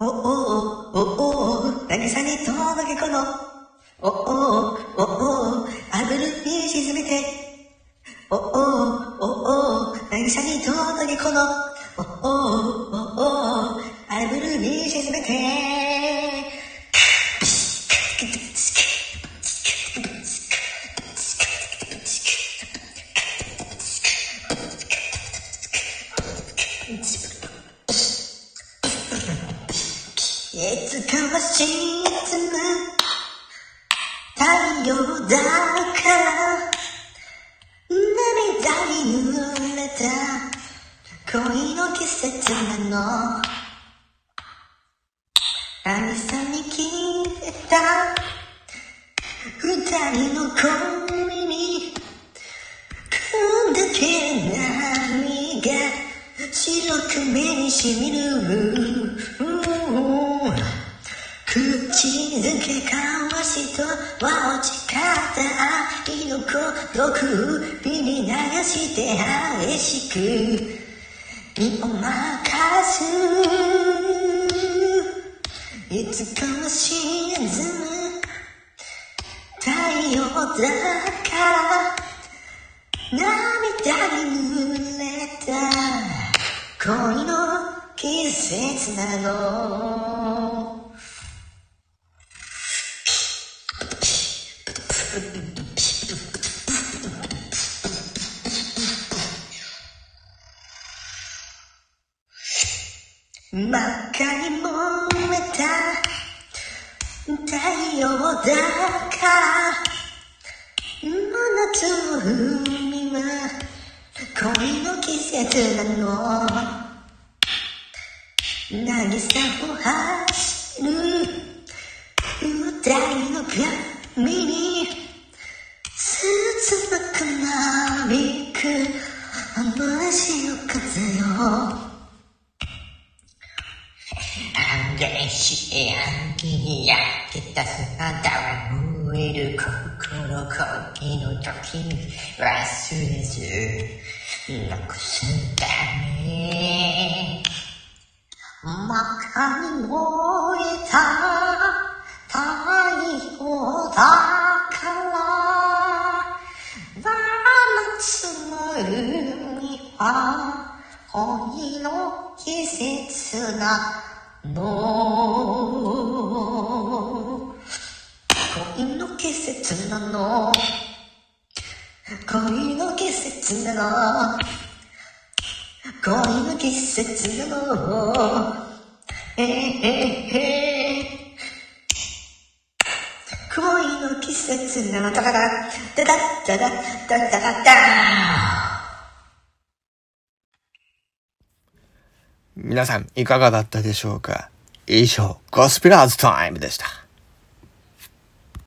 おおおお渚に届けこのおおおおあぶるに沈めておおおお渚に届けこのおおおおあぶるに沈めて。いつかは沈む太陽だから涙に濡れた恋の季節なの。何さに消えた二人の恋にこんだけ涙白く目にしみる。口づけ交わしとは落ちかった愛の孤独首に流して激しく。身を任す。いつかは沈む太陽だから涙に濡れた。恋の季節なの。真っ赤に燃えた太陽だか。ら真夏の海は恋の季節なの。渚を走る二人の髪に。切なくなびく雨足の風よンゲレシエアンギリアキタスパダウンウィルコクロコた。め。真っ赤に燃えた。太陽だからバーの海は鬼の季節がの。恋の季節なの。恋の季節なの。恋の季節なのえええ。恋の季節なの。ダダダダダダダダダダダ皆さんいかがだったでしょうか？以上、ゴスピラーズタイムでした。